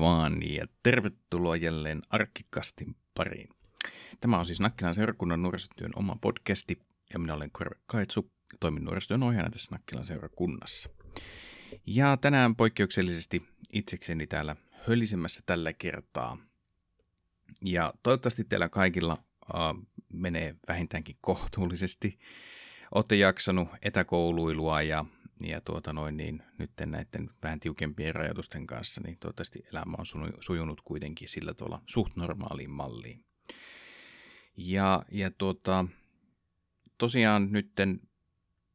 Vaan ja tervetuloa jälleen Arkkikastin pariin. Tämä on siis Nakkilan seurakunnan nuorisotyön oma podcasti ja minä olen Korve Kaitsu toimin nuorisotyön ohjaajana tässä Nakkilan seurakunnassa. Ja tänään poikkeuksellisesti itsekseni täällä hölisemässä tällä kertaa. Ja toivottavasti teillä kaikilla uh, menee vähintäänkin kohtuullisesti. Olette jaksanut etäkouluilua ja ja tuota noin, niin nyt näiden vähän tiukempien rajoitusten kanssa, niin toivottavasti elämä on sujunut kuitenkin sillä tavalla suht normaaliin malliin. Ja, ja tuota, tosiaan nytten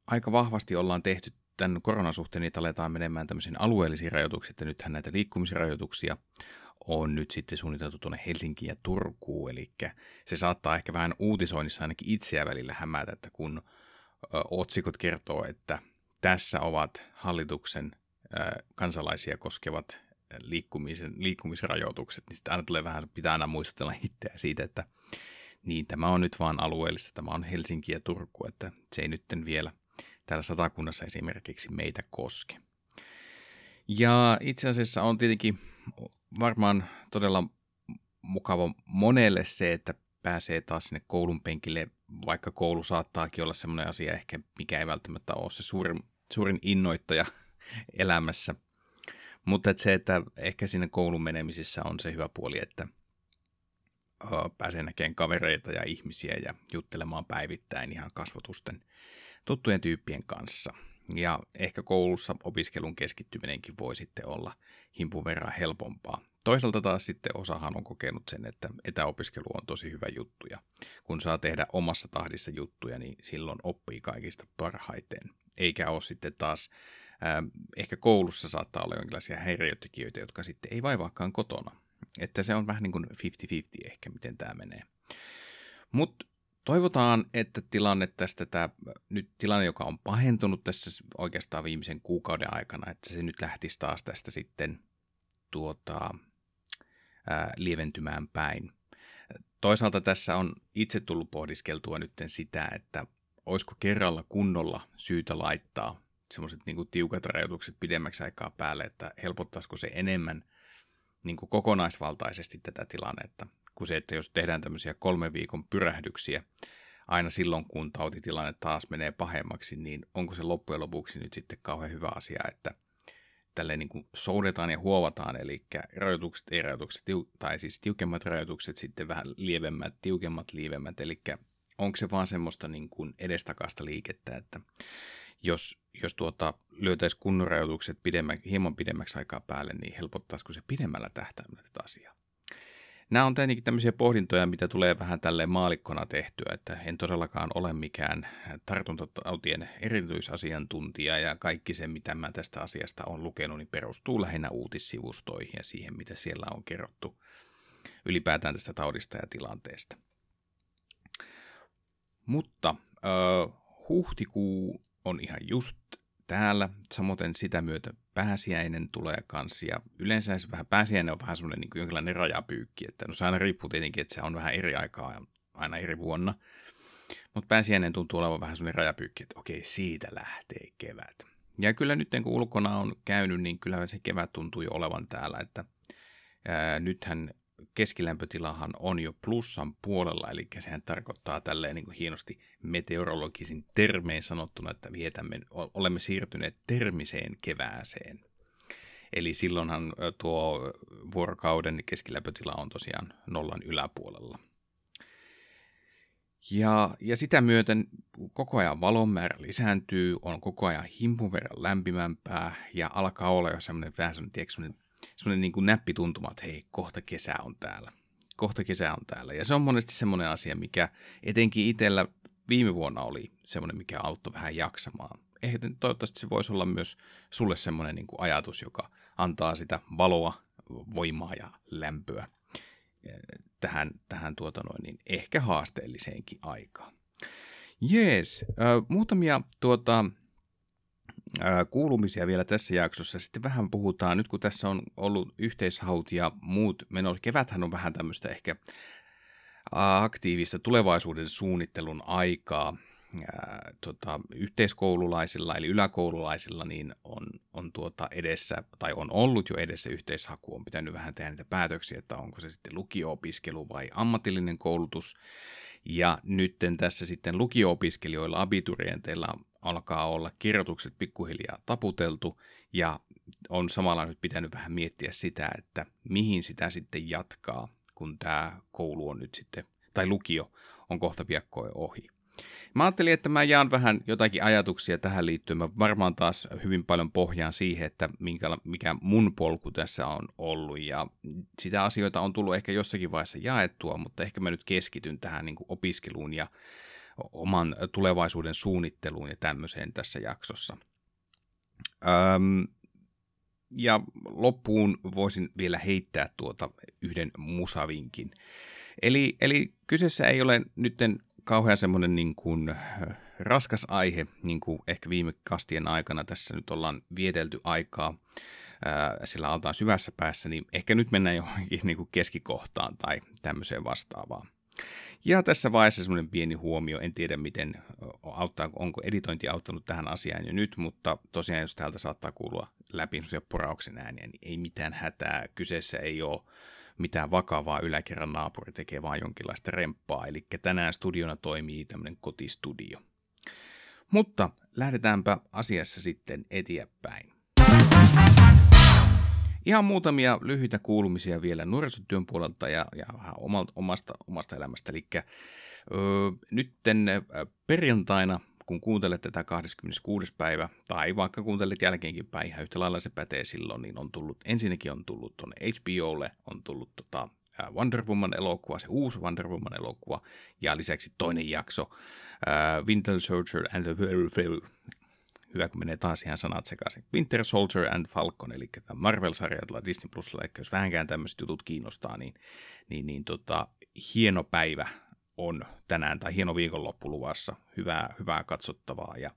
aika vahvasti ollaan tehty tämän koronan suhteen, aletaan menemään tämmöisiin alueellisiin rajoituksiin, että nythän näitä liikkumisrajoituksia on nyt sitten suunniteltu tuonne Helsinkiin ja Turkuun, eli se saattaa ehkä vähän uutisoinnissa ainakin itseä välillä hämätä, että kun otsikot kertoo, että tässä ovat hallituksen kansalaisia koskevat liikkumisen, liikkumisrajoitukset, niin aina tulee vähän, pitää aina muistutella itseä siitä, että niin tämä on nyt vaan alueellista, tämä on Helsinki ja Turku, että se ei nyt vielä täällä satakunnassa esimerkiksi meitä koske. Ja itse asiassa on tietenkin varmaan todella mukava monelle se, että pääsee taas sinne koulun penkille, vaikka koulu saattaakin olla semmoinen asia ehkä, mikä ei välttämättä ole se suurin suurin innoittaja elämässä. Mutta että se, että ehkä siinä koulun menemisissä on se hyvä puoli, että pääsee näkemään kavereita ja ihmisiä ja juttelemaan päivittäin ihan kasvotusten tuttujen tyyppien kanssa. Ja ehkä koulussa opiskelun keskittyminenkin voi sitten olla himpun verran helpompaa. Toisaalta taas sitten osahan on kokenut sen, että etäopiskelu on tosi hyvä juttu ja kun saa tehdä omassa tahdissa juttuja, niin silloin oppii kaikista parhaiten eikä ole sitten taas, äh, ehkä koulussa saattaa olla jonkinlaisia häiriötekijöitä, jotka sitten ei vaivaakaan kotona. Että se on vähän niin kuin 50-50 ehkä, miten tämä menee. Mutta toivotaan, että tilanne tästä, tämä nyt tilanne, joka on pahentunut tässä oikeastaan viimeisen kuukauden aikana, että se nyt lähtisi taas tästä sitten tuota, ää, lieventymään päin. Toisaalta tässä on itse tullut pohdiskeltua nyt sitä, että olisiko kerralla kunnolla syytä laittaa semmoiset niin tiukat rajoitukset pidemmäksi aikaa päälle, että helpottaisiko se enemmän niin kuin kokonaisvaltaisesti tätä tilannetta, kuin se, että jos tehdään tämmöisiä kolme viikon pyrähdyksiä aina silloin, kun tautitilanne taas menee pahemmaksi, niin onko se loppujen lopuksi nyt sitten kauhean hyvä asia, että tälleen niin kuin soudetaan ja huovataan, eli rajoitukset, ei rajoitukset, tai siis tiukemmat rajoitukset, sitten vähän lievemmät, tiukemmat lievemmät, eli onko se vaan semmoista niin kuin edestakasta liikettä, että jos, jos tuota, lyötäisiin kunnon rajoitukset pidemmä, hieman pidemmäksi aikaa päälle, niin helpottaisiko se pidemmällä tähtäimellä tätä asiaa. Nämä on tietenkin tämmöisiä pohdintoja, mitä tulee vähän tälleen maalikkona tehtyä, että en todellakaan ole mikään tartuntatautien erityisasiantuntija ja kaikki se, mitä mä tästä asiasta on lukenut, niin perustuu lähinnä uutissivustoihin ja siihen, mitä siellä on kerrottu ylipäätään tästä taudista ja tilanteesta. Mutta äh, huhtikuu on ihan just täällä, samoin sitä myötä pääsiäinen tulee kanssa, ja yleensä se vähän pääsiäinen on vähän semmoinen niin jonkinlainen rajapyykki, että no se aina riippuu tietenkin, että se on vähän eri aikaa aina eri vuonna, mutta pääsiäinen tuntuu olevan vähän semmoinen rajapyykki, että okei, siitä lähtee kevät. Ja kyllä nyt kun ulkona on käynyt, niin kyllä se kevät tuntuu jo olevan täällä, että ää, nythän keskilämpötilahan on jo plussan puolella, eli sehän tarkoittaa tälleen niin kuin hienosti meteorologisin termein sanottuna, että vietämme, olemme siirtyneet termiseen kevääseen. Eli silloinhan tuo vuorokauden keskilämpötila on tosiaan nollan yläpuolella. Ja, ja sitä myöten koko ajan valon määrä lisääntyy, on koko ajan himpun verran lämpimämpää ja alkaa olla jo semmoinen vähän semmoinen, tiedätkö, semmoinen niin kuin näppituntuma, että hei, kohta kesä on täällä. Kohta kesä on täällä. Ja se on monesti semmoinen asia, mikä etenkin itsellä viime vuonna oli semmoinen, mikä auttoi vähän jaksamaan. Ehkä toivottavasti se voisi olla myös sulle semmoinen niin kuin ajatus, joka antaa sitä valoa, voimaa ja lämpöä eh, tähän, tähän tuota noin, niin ehkä haasteelliseenkin aikaan. Jees, äh, muutamia tuota, kuulumisia vielä tässä jaksossa. Sitten vähän puhutaan, nyt kun tässä on ollut yhteishaut ja muut menot, keväthän on vähän tämmöistä ehkä aktiivista tulevaisuuden suunnittelun aikaa. ää, tota, yhteiskoululaisilla eli yläkoululaisilla niin on, on tuota edessä, tai on ollut jo edessä yhteishaku, on pitänyt vähän tehdä niitä päätöksiä, että onko se sitten lukio-opiskelu vai ammatillinen koulutus. Ja nytten tässä sitten lukio-opiskelijoilla, abiturienteilla alkaa olla kirjoitukset pikkuhiljaa taputeltu, ja on samalla nyt pitänyt vähän miettiä sitä, että mihin sitä sitten jatkaa, kun tämä koulu on nyt sitten, tai lukio on kohta piakkoin ohi. Mä ajattelin, että mä jaan vähän jotakin ajatuksia tähän liittyen. Mä varmaan taas hyvin paljon pohjaan siihen, että minkä, mikä mun polku tässä on ollut. Ja sitä asioita on tullut ehkä jossakin vaiheessa jaettua, mutta ehkä mä nyt keskityn tähän niin opiskeluun ja oman tulevaisuuden suunnitteluun ja tämmöiseen tässä jaksossa. Öm, ja loppuun voisin vielä heittää tuota yhden musavinkin. Eli, eli kyseessä ei ole nytten kauhean semmoinen niin kuin raskas aihe, niin kuin ehkä viime kastien aikana tässä nyt ollaan vietelty aikaa sillä altaan syvässä päässä, niin ehkä nyt mennään johonkin niin kuin keskikohtaan tai tämmöiseen vastaavaan. Ja tässä vaiheessa semmoinen pieni huomio, en tiedä miten auttaa, onko editointi auttanut tähän asiaan jo nyt, mutta tosiaan jos täältä saattaa kuulua läpi porauksen ääniä, niin ei mitään hätää. Kyseessä ei ole mitään vakavaa yläkerran naapuri tekee vaan jonkinlaista remppaa. Eli tänään studiona toimii tämmöinen kotistudio. Mutta lähdetäänpä asiassa sitten eteenpäin. Ihan muutamia lyhyitä kuulumisia vielä nuorisotyön puolelta ja, ja vähän omasta, omasta elämästä. Eli öö, nytten perjantaina kun kuuntelet tätä 26. päivä, tai vaikka kuuntelet jälkeenkin päin, ihan yhtä lailla se pätee silloin, niin on tullut, ensinnäkin on tullut tuonne HBOlle, on tullut tota Wonder Woman-elokuva, se uusi Wonder Woman-elokuva, ja lisäksi toinen jakso, uh, Winter Soldier and the Hyvä, kun menee taas ihan sanat sekaisin. Winter Soldier and Falcon, eli tämä Marvel-sarjalla Disney Plusilla, jos vähänkään tämmöiset jutut kiinnostaa, niin, niin, niin tota, hieno päivä on tänään tai hieno viikonloppu luvassa, hyvää, hyvää katsottavaa ja,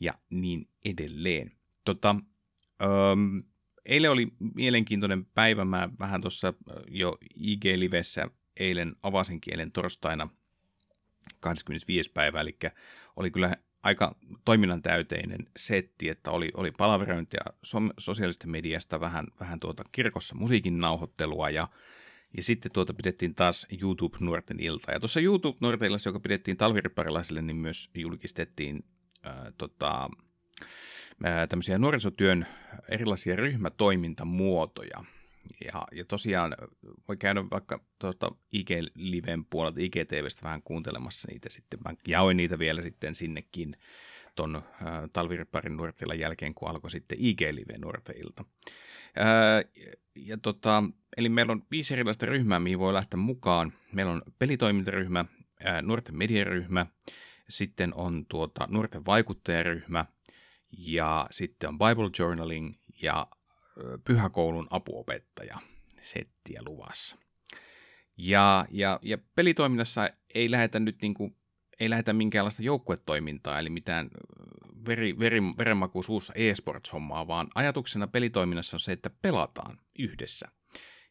ja niin edelleen. Tota, ähm, eilen oli mielenkiintoinen päivä, mä vähän tuossa jo IG-livessä eilen avasinkin eilen torstaina 25. päivä, eli oli kyllä aika toiminnan täyteinen setti, että oli, oli palaverointia so- sosiaalista mediasta, vähän, vähän tuota kirkossa musiikin nauhoittelua ja ja sitten tuota pidettiin taas YouTube-nuorten ilta. Ja tuossa YouTube-nuorten illassa, joka pidettiin talviriparilaisille, niin myös julkistettiin ää, tota, ää, tämmöisiä nuorisotyön erilaisia ryhmätoimintamuotoja. Ja, ja tosiaan voi käydä vaikka tuota IG-liven puolelta IGTVstä vähän kuuntelemassa niitä sitten. Mä jaoin niitä vielä sitten sinnekin ton talviriparin nuorten jälkeen, kun alkoi sitten IG-live nuorten ilta. Ää, ja tota, eli meillä on viisi erilaista ryhmää, mihin voi lähteä mukaan. Meillä on pelitoimintaryhmä, ää, nuorten mediaryhmä, sitten on tuota, nuorten vaikuttajaryhmä, ja sitten on Bible Journaling ja pyhäkoulun apuopettaja settiä luvassa. Ja, ja, ja pelitoiminnassa ei lähdetä nyt niin kuin, ei lähdetä minkäänlaista joukkuetoimintaa, eli mitään veri, veri, verenmaku suussa e-sports-hommaa, vaan ajatuksena pelitoiminnassa on se, että pelataan yhdessä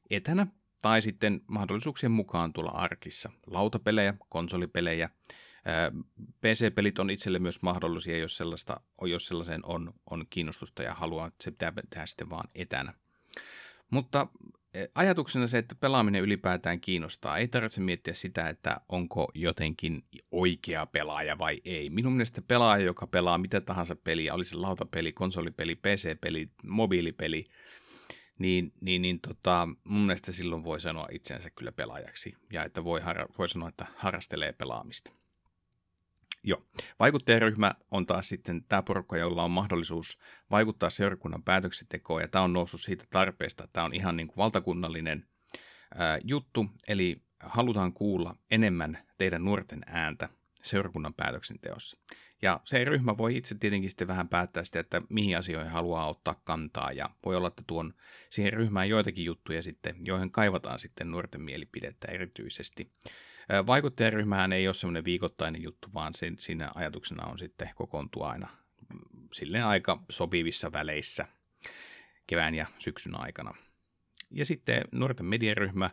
etänä tai sitten mahdollisuuksien mukaan tulla arkissa. Lautapelejä, konsolipelejä, PC-pelit on itselle myös mahdollisia, jos, sellaista, jos sellaiseen on, on kiinnostusta ja haluaa, että se pitää tehdä sitten vaan etänä. Mutta Eh, ajatuksena se, että pelaaminen ylipäätään kiinnostaa. Ei tarvitse miettiä sitä, että onko jotenkin oikea pelaaja vai ei. Minun mielestä pelaaja, joka pelaa mitä tahansa peliä, olisi lautapeli, konsolipeli, PC-peli, mobiilipeli, niin, niin, niin tota, mun mielestä silloin voi sanoa itsensä kyllä pelaajaksi ja että voi, voi sanoa, että harrastelee pelaamista. Joo. Vaikuttajaryhmä on taas sitten tämä porukka, jolla on mahdollisuus vaikuttaa seurakunnan päätöksentekoon, ja tämä on noussut siitä tarpeesta, että tämä on ihan niin kuin valtakunnallinen juttu, eli halutaan kuulla enemmän teidän nuorten ääntä seurakunnan päätöksenteossa. Ja se ryhmä voi itse tietenkin sitten vähän päättää sitä, että mihin asioihin haluaa ottaa kantaa, ja voi olla, että tuon siihen ryhmään joitakin juttuja sitten, joihin kaivataan sitten nuorten mielipidettä erityisesti. Vaikuttajaryhmähän ei ole semmoinen viikoittainen juttu, vaan siinä ajatuksena on sitten kokoontua aina silleen aika sopivissa väleissä kevään ja syksyn aikana. Ja sitten nuorten mediaryhmä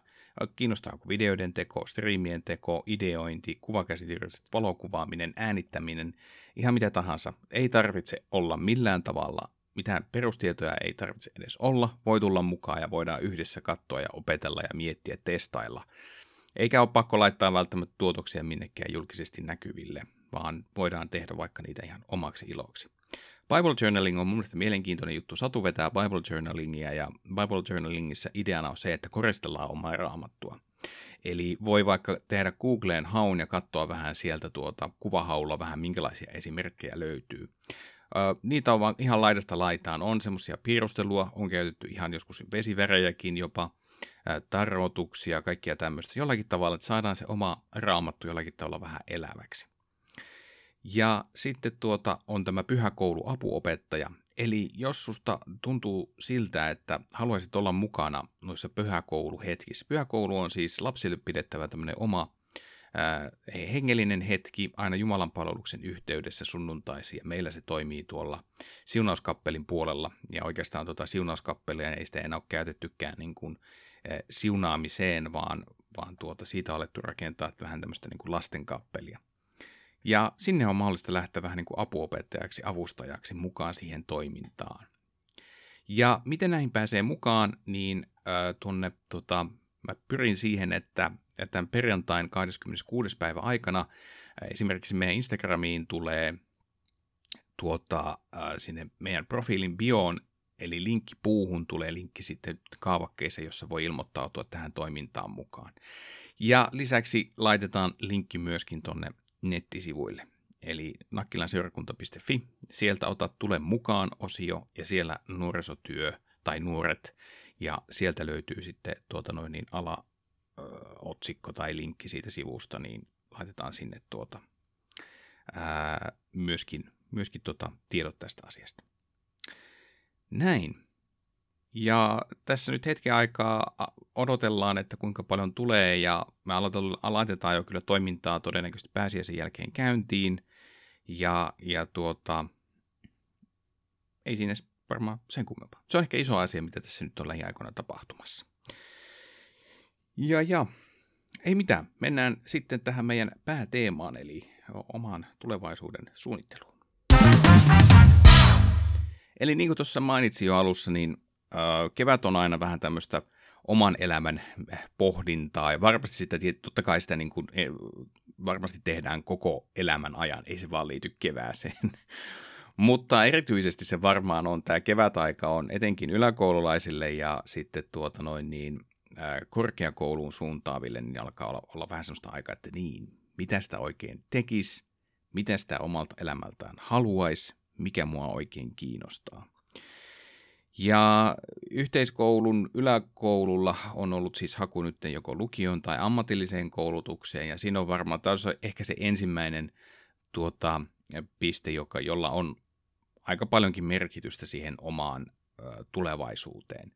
kiinnostaa joku videoiden teko, striimien teko, ideointi, kuvakäsitykset, valokuvaaminen, äänittäminen, ihan mitä tahansa. Ei tarvitse olla millään tavalla, mitään perustietoja ei tarvitse edes olla. Voi tulla mukaan ja voidaan yhdessä katsoa ja opetella ja miettiä, testailla. Eikä ole pakko laittaa välttämättä tuotoksia minnekään julkisesti näkyville, vaan voidaan tehdä vaikka niitä ihan omaksi iloksi. Bible Journaling on mun mielestä mielenkiintoinen juttu. Satu vetää Bible Journalingia ja Bible Journalingissa ideana on se, että koristellaan omaa raamattua. Eli voi vaikka tehdä Googleen haun ja katsoa vähän sieltä tuota kuvahaulla vähän minkälaisia esimerkkejä löytyy. niitä on vaan ihan laidasta laitaan. On semmoisia piirustelua, on käytetty ihan joskus vesivärejäkin jopa, tarrotuksia, kaikkia tämmöistä. Jollakin tavalla, että saadaan se oma raamattu jollakin tavalla vähän eläväksi. Ja sitten tuota on tämä pyhäkoulu apuopettaja. Eli jos susta tuntuu siltä, että haluaisit olla mukana noissa pyhäkouluhetkissä. Pyhäkoulu on siis lapsille pidettävä tämmöinen oma ää, hengellinen hetki aina Jumalan palveluksen yhteydessä sunnuntaisin. Ja meillä se toimii tuolla siunauskappelin puolella. Ja oikeastaan tuota siunauskappelia ei sitä enää ole käytettykään niin kuin, siunaamiseen, vaan, vaan tuota, siitä on alettu rakentaa vähän tämmöistä niin lastenkappelia. Ja sinne on mahdollista lähteä vähän niin kuin apuopettajaksi, avustajaksi mukaan siihen toimintaan. Ja miten näihin pääsee mukaan, niin äh, tuonne, tota, mä pyrin siihen, että, että tämän perjantain 26. päivä aikana äh, esimerkiksi meidän Instagramiin tulee tuota, äh, sinne meidän profiilin bioon, eli linkki puuhun tulee linkki sitten kaavakkeeseen, jossa voi ilmoittautua tähän toimintaan mukaan. Ja lisäksi laitetaan linkki myöskin tuonne nettisivuille. Eli nakkilanseurakunta.fi, sieltä otat Tule mukaan osio ja siellä nuorisotyö tai nuoret ja sieltä löytyy sitten tuota noin niin ala otsikko tai linkki siitä sivusta, niin laitetaan sinne tuota, ää, myöskin, myöskin tuota tiedot tästä asiasta. Näin. Ja tässä nyt hetken aikaa odotellaan, että kuinka paljon tulee ja me aloitetaan jo kyllä toimintaa todennäköisesti pääsiäisen jälkeen käyntiin. Ja, ja tuota, ei siinä varmaan sen kummempaa. Se on ehkä iso asia, mitä tässä nyt on lähiaikoina tapahtumassa. Ja, ja ei mitään. Mennään sitten tähän meidän pääteemaan, eli omaan tulevaisuuden suunnitteluun. Eli niin kuin tuossa mainitsin jo alussa, niin kevät on aina vähän tämmöistä oman elämän pohdintaa ja varmasti sitä, totta kai sitä niin kuin, e, varmasti tehdään koko elämän ajan, ei se vaan liity kevääseen. Mutta erityisesti se varmaan on, tämä kevätaika on etenkin yläkoululaisille ja sitten tuota noin niin, korkeakouluun suuntaaville, niin alkaa olla, olla vähän sellaista aikaa, että niin, mitä sitä oikein tekisi, mitä sitä omalta elämältään haluaisi, mikä mua oikein kiinnostaa. Ja yhteiskoulun yläkoululla on ollut siis haku nyt joko lukion tai ammatilliseen koulutukseen, ja siinä on varmaan, tässä on ehkä se ensimmäinen tuota, piste, joka, jolla on aika paljonkin merkitystä siihen omaan ö, tulevaisuuteen.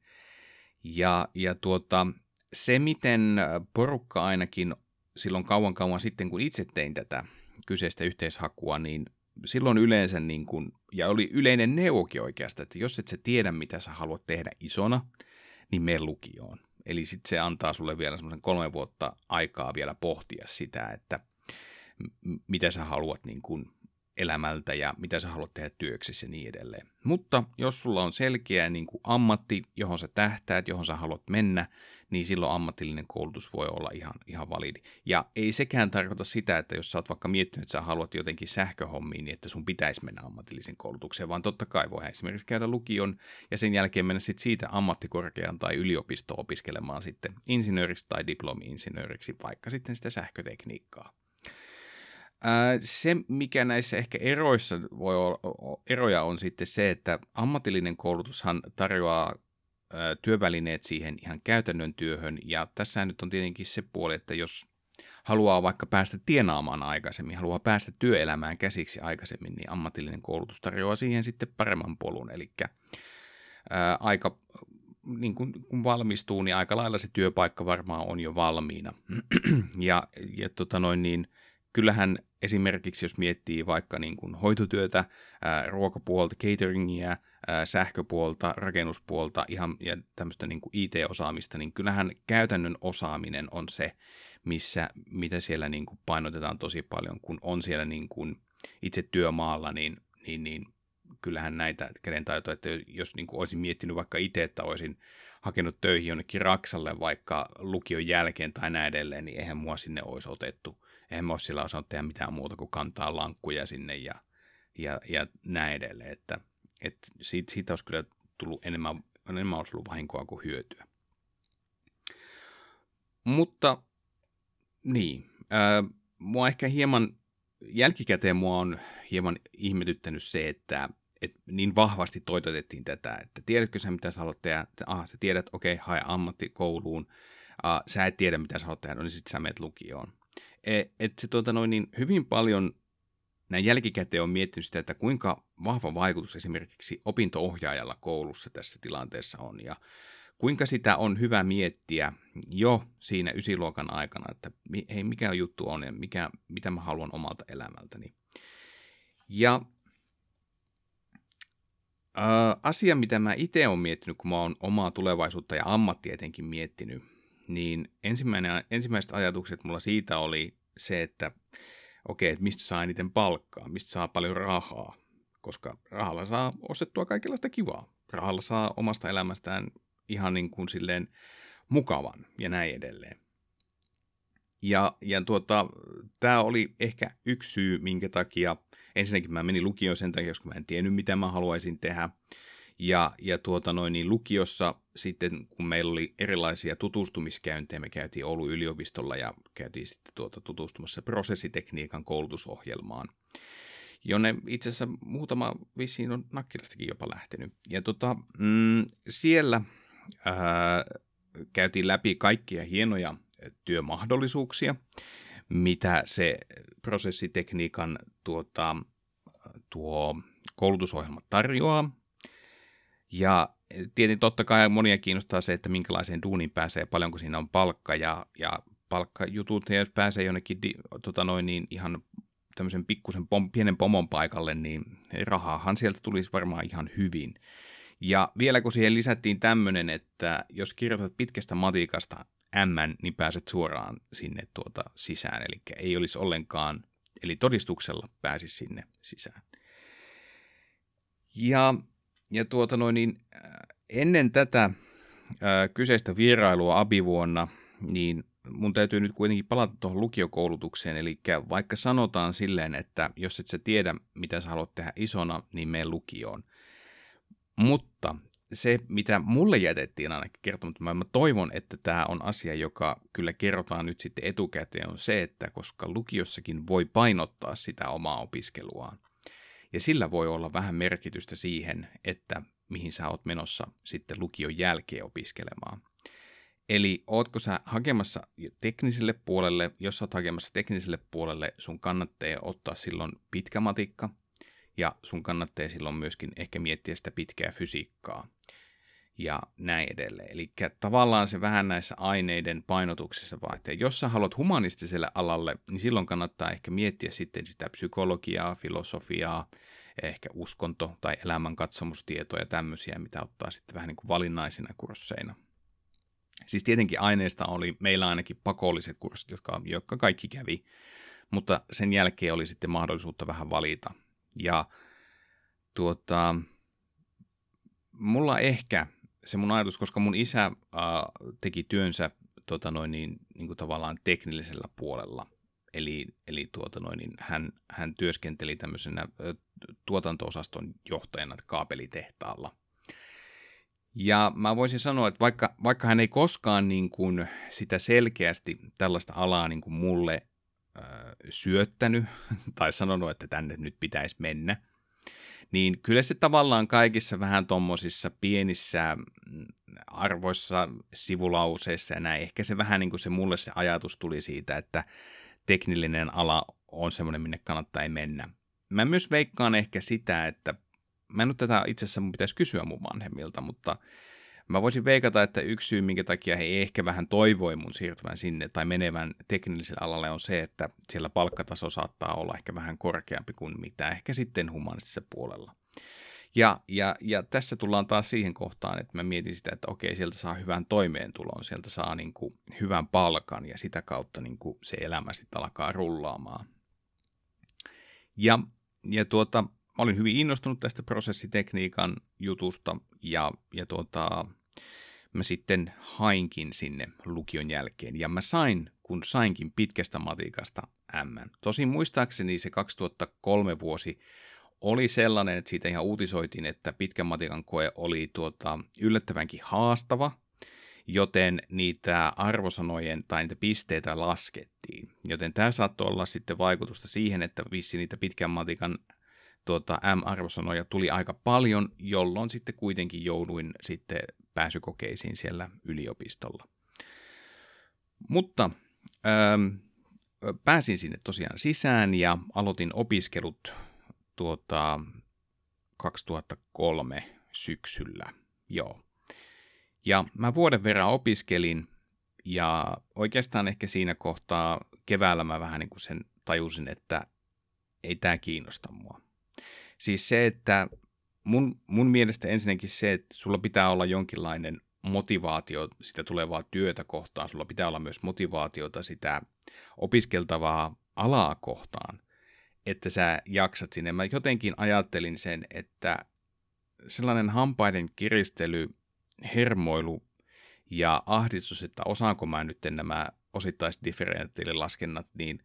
Ja, ja tuota, se, miten porukka ainakin silloin kauan kauan sitten, kun itse tein tätä kyseistä yhteishakua, niin silloin yleensä, niin kuin, ja oli yleinen neuvokin oikeastaan, että jos et sä tiedä, mitä sä haluat tehdä isona, niin mene lukioon. Eli sitten se antaa sulle vielä semmoisen kolme vuotta aikaa vielä pohtia sitä, että m- mitä sä haluat niin kuin elämältä ja mitä sä haluat tehdä työksessä ja niin edelleen. Mutta jos sulla on selkeä niin kuin ammatti, johon sä tähtäät, johon sä haluat mennä, niin silloin ammatillinen koulutus voi olla ihan, ihan validi. Ja ei sekään tarkoita sitä, että jos sä oot vaikka miettinyt, että sä haluat jotenkin sähköhommiin, niin että sun pitäisi mennä ammatillisen koulutukseen, vaan totta kai voi esimerkiksi käydä lukion ja sen jälkeen mennä sitten siitä ammattikorkean tai yliopisto opiskelemaan sitten insinööriksi tai diplomi-insinööriksi, vaikka sitten sitä sähkötekniikkaa. Se, mikä näissä ehkä eroissa voi olla, eroja on sitten se, että ammatillinen koulutushan tarjoaa työvälineet siihen ihan käytännön työhön. Ja tässä nyt on tietenkin se puoli, että jos haluaa vaikka päästä tienaamaan aikaisemmin, haluaa päästä työelämään käsiksi aikaisemmin, niin ammatillinen koulutus tarjoaa siihen sitten paremman polun. Eli ää, aika, niin kun, kun valmistuu, niin aika lailla se työpaikka varmaan on jo valmiina. ja ja tota noin, niin, kyllähän esimerkiksi, jos miettii vaikka niin kuin hoitotyötä, ruokapuolta, cateringia, sähköpuolta, rakennuspuolta ihan, ja tämmöistä niin kuin IT-osaamista, niin kyllähän käytännön osaaminen on se, missä, mitä siellä niin kuin painotetaan tosi paljon, kun on siellä niin kuin itse työmaalla, niin, niin, niin kyllähän näitä kädentaitoja, että jos niin kuin olisin miettinyt vaikka itse, että olisin hakenut töihin jonnekin Raksalle vaikka lukion jälkeen tai näin edelleen, niin eihän mua sinne olisi otettu. Eihän mä olisi sillä osannut tehdä mitään muuta kuin kantaa lankkuja sinne ja, ja, ja näin edelleen. Että, että siitä, siitä olisi kyllä tullut enemmän, enemmän olisi ollut vahinkoa kuin hyötyä. Mutta niin, äh, mua ehkä hieman, jälkikäteen mua on hieman ihmetyttänyt se, että et niin vahvasti toitotettiin tätä, että tiedätkö sä mitä sä haluat tehdä, ah, sä tiedät, okei, okay, hae ammattikouluun, uh, sä et tiedä mitä sä haluat tehdä, no niin sitten sä menet lukioon. Et, et se tuota noin, niin hyvin paljon näin jälkikäteen on miettinyt sitä, että kuinka vahva vaikutus esimerkiksi opinto-ohjaajalla koulussa tässä tilanteessa on, ja kuinka sitä on hyvä miettiä jo siinä ysiluokan aikana, että hei, mikä juttu on ja mikä, mitä mä haluan omalta elämältäni. Ja Äh, asia, mitä mä itse olen miettinyt, kun mä oon omaa tulevaisuutta ja ammatti etenkin miettinyt, niin ensimmäinen, ensimmäiset ajatukset mulla siitä oli se, että okei, että mistä saa eniten palkkaa, mistä saa paljon rahaa, koska rahalla saa ostettua kaikenlaista kivaa. Rahalla saa omasta elämästään ihan niin kuin silleen mukavan ja näin edelleen. Ja, ja tuota, tämä oli ehkä yksi syy, minkä takia – ensinnäkin mä menin lukioon sen takia, koska mä en tiennyt, mitä mä haluaisin tehdä. Ja, ja tuota noin, niin lukiossa sitten, kun meillä oli erilaisia tutustumiskäyntejä, me käytiin Oulun yliopistolla ja käytiin sitten tuota tutustumassa prosessitekniikan koulutusohjelmaan, jonne itse asiassa muutama vissiin on Nakkilastakin jopa lähtenyt. Ja tota, mm, siellä ää, käytiin läpi kaikkia hienoja työmahdollisuuksia, mitä se prosessitekniikan tuota, tuo koulutusohjelma tarjoaa. Ja tietenkin totta kai monia kiinnostaa se, että minkälaiseen duuniin pääsee, paljonko siinä on palkka ja, ja palkkajutut, ja jos pääsee jonnekin di, tota noin, niin ihan tämmöisen pikkusen pom, pienen pomon paikalle, niin rahaahan sieltä tulisi varmaan ihan hyvin. Ja vielä kun siihen lisättiin tämmöinen, että jos kirjoitat pitkästä matikasta M, niin pääset suoraan sinne tuota sisään, eli ei olisi ollenkaan, eli todistuksella pääsisi sinne sisään. Ja, ja tuota noin, niin äh, ennen tätä ää, äh, kyseistä vierailua abivuonna, niin mun täytyy nyt kuitenkin palata tuohon lukiokoulutukseen, eli vaikka sanotaan silleen, että jos et sä tiedä, mitä sä haluat tehdä isona, niin mene lukioon. Mutta se, mitä mulle jätettiin ainakin kertomatta, mä toivon, että tämä on asia, joka kyllä kerrotaan nyt sitten etukäteen, on se, että koska lukiossakin voi painottaa sitä omaa opiskeluaan. Ja sillä voi olla vähän merkitystä siihen, että mihin sä oot menossa sitten lukion jälkeen opiskelemaan. Eli ootko sä hakemassa tekniselle puolelle, jos sä oot hakemassa tekniselle puolelle, sun kannattaa ottaa silloin pitkä matikka, ja sun kannattaa silloin myöskin ehkä miettiä sitä pitkää fysiikkaa ja näin edelleen. Eli tavallaan se vähän näissä aineiden painotuksissa vaihtee. Jos sä haluat humanistiselle alalle, niin silloin kannattaa ehkä miettiä sitten sitä psykologiaa, filosofiaa, ehkä uskonto- tai elämänkatsomustietoja ja tämmöisiä, mitä ottaa sitten vähän niin kuin valinnaisina kursseina. Siis tietenkin aineista oli meillä ainakin pakolliset kurssit, jotka, jotka kaikki kävi, mutta sen jälkeen oli sitten mahdollisuutta vähän valita. Ja tuota, mulla ehkä se mun ajatus, koska mun isä äh, teki työnsä tota noin, niin, niin kuin tavallaan teknillisellä puolella. Eli, eli tuota noin, niin hän, hän työskenteli tämmöisenä tuotanto-osaston johtajana kaapelitehtaalla. Ja mä voisin sanoa, että vaikka, vaikka hän ei koskaan niin kuin sitä selkeästi tällaista alaa niin kuin mulle äh, syöttänyt tai sanonut, että tänne nyt pitäisi mennä – niin kyllä se tavallaan kaikissa vähän tuommoisissa pienissä mm, arvoissa, sivulauseissa ja näin, ehkä se vähän niin kuin se mulle se ajatus tuli siitä, että teknillinen ala on semmoinen, minne kannattaa mennä. Mä myös veikkaan ehkä sitä, että mä en nyt tätä itse asiassa mun pitäisi kysyä mun vanhemmilta, mutta Mä voisin veikata, että yksi syy, minkä takia he ehkä vähän toivoi mun siirtyvän sinne tai menevän tekniselle alalle on se, että siellä palkkataso saattaa olla ehkä vähän korkeampi kuin mitä ehkä sitten humanistisessa puolella. Ja, ja, ja tässä tullaan taas siihen kohtaan, että mä mietin sitä, että okei, sieltä saa hyvän toimeentulon, sieltä saa niin kuin hyvän palkan ja sitä kautta niin kuin se elämä sitten alkaa rullaamaan. Ja, ja tuota, mä olin hyvin innostunut tästä prosessitekniikan jutusta ja, ja tuota, mä sitten hainkin sinne lukion jälkeen. Ja mä sain, kun sainkin pitkästä matikasta M. Tosin muistaakseni se 2003 vuosi oli sellainen, että siitä ihan uutisoitiin, että pitkän matikan koe oli tuota, yllättävänkin haastava, joten niitä arvosanojen tai niitä pisteitä laskettiin. Joten tämä saattoi olla sitten vaikutusta siihen, että vissi niitä pitkän matikan tuota, M-arvosanoja tuli aika paljon, jolloin sitten kuitenkin jouduin sitten pääsykokeisiin siellä yliopistolla. Mutta ähm, pääsin sinne tosiaan sisään ja aloitin opiskelut tuota, 2003 syksyllä. Joo. Ja mä vuoden verran opiskelin ja oikeastaan ehkä siinä kohtaa keväällä mä vähän niin kuin sen tajusin, että ei tämä kiinnosta mua. Siis se, että mun, mun mielestä ensinnäkin se, että sulla pitää olla jonkinlainen motivaatio sitä tulevaa työtä kohtaan, sulla pitää olla myös motivaatiota sitä opiskeltavaa alaa kohtaan, että sä jaksat sinne. Mä jotenkin ajattelin sen, että sellainen hampaiden kiristely, hermoilu ja ahdistus, että osaanko mä nyt nämä osittaisdifferentiaalilaskennat, niin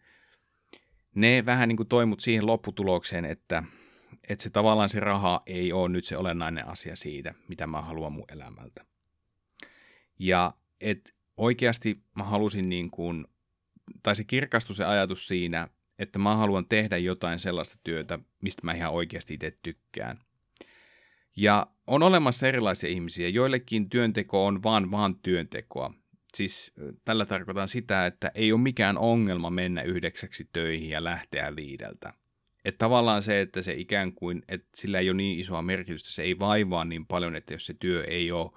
ne vähän niin kuin toimut siihen lopputulokseen, että että se tavallaan se raha ei ole nyt se olennainen asia siitä, mitä mä haluan mun elämältä. Ja että oikeasti mä halusin niin kuin, tai se kirkastui se ajatus siinä, että mä haluan tehdä jotain sellaista työtä, mistä mä ihan oikeasti itse tykkään. Ja on olemassa erilaisia ihmisiä, joillekin työnteko on vaan vaan työntekoa. Siis tällä tarkoitan sitä, että ei ole mikään ongelma mennä yhdeksäksi töihin ja lähteä viideltä. Että tavallaan se, että se ikään kuin, että sillä ei ole niin isoa merkitystä, se ei vaivaa niin paljon, että jos se työ ei ole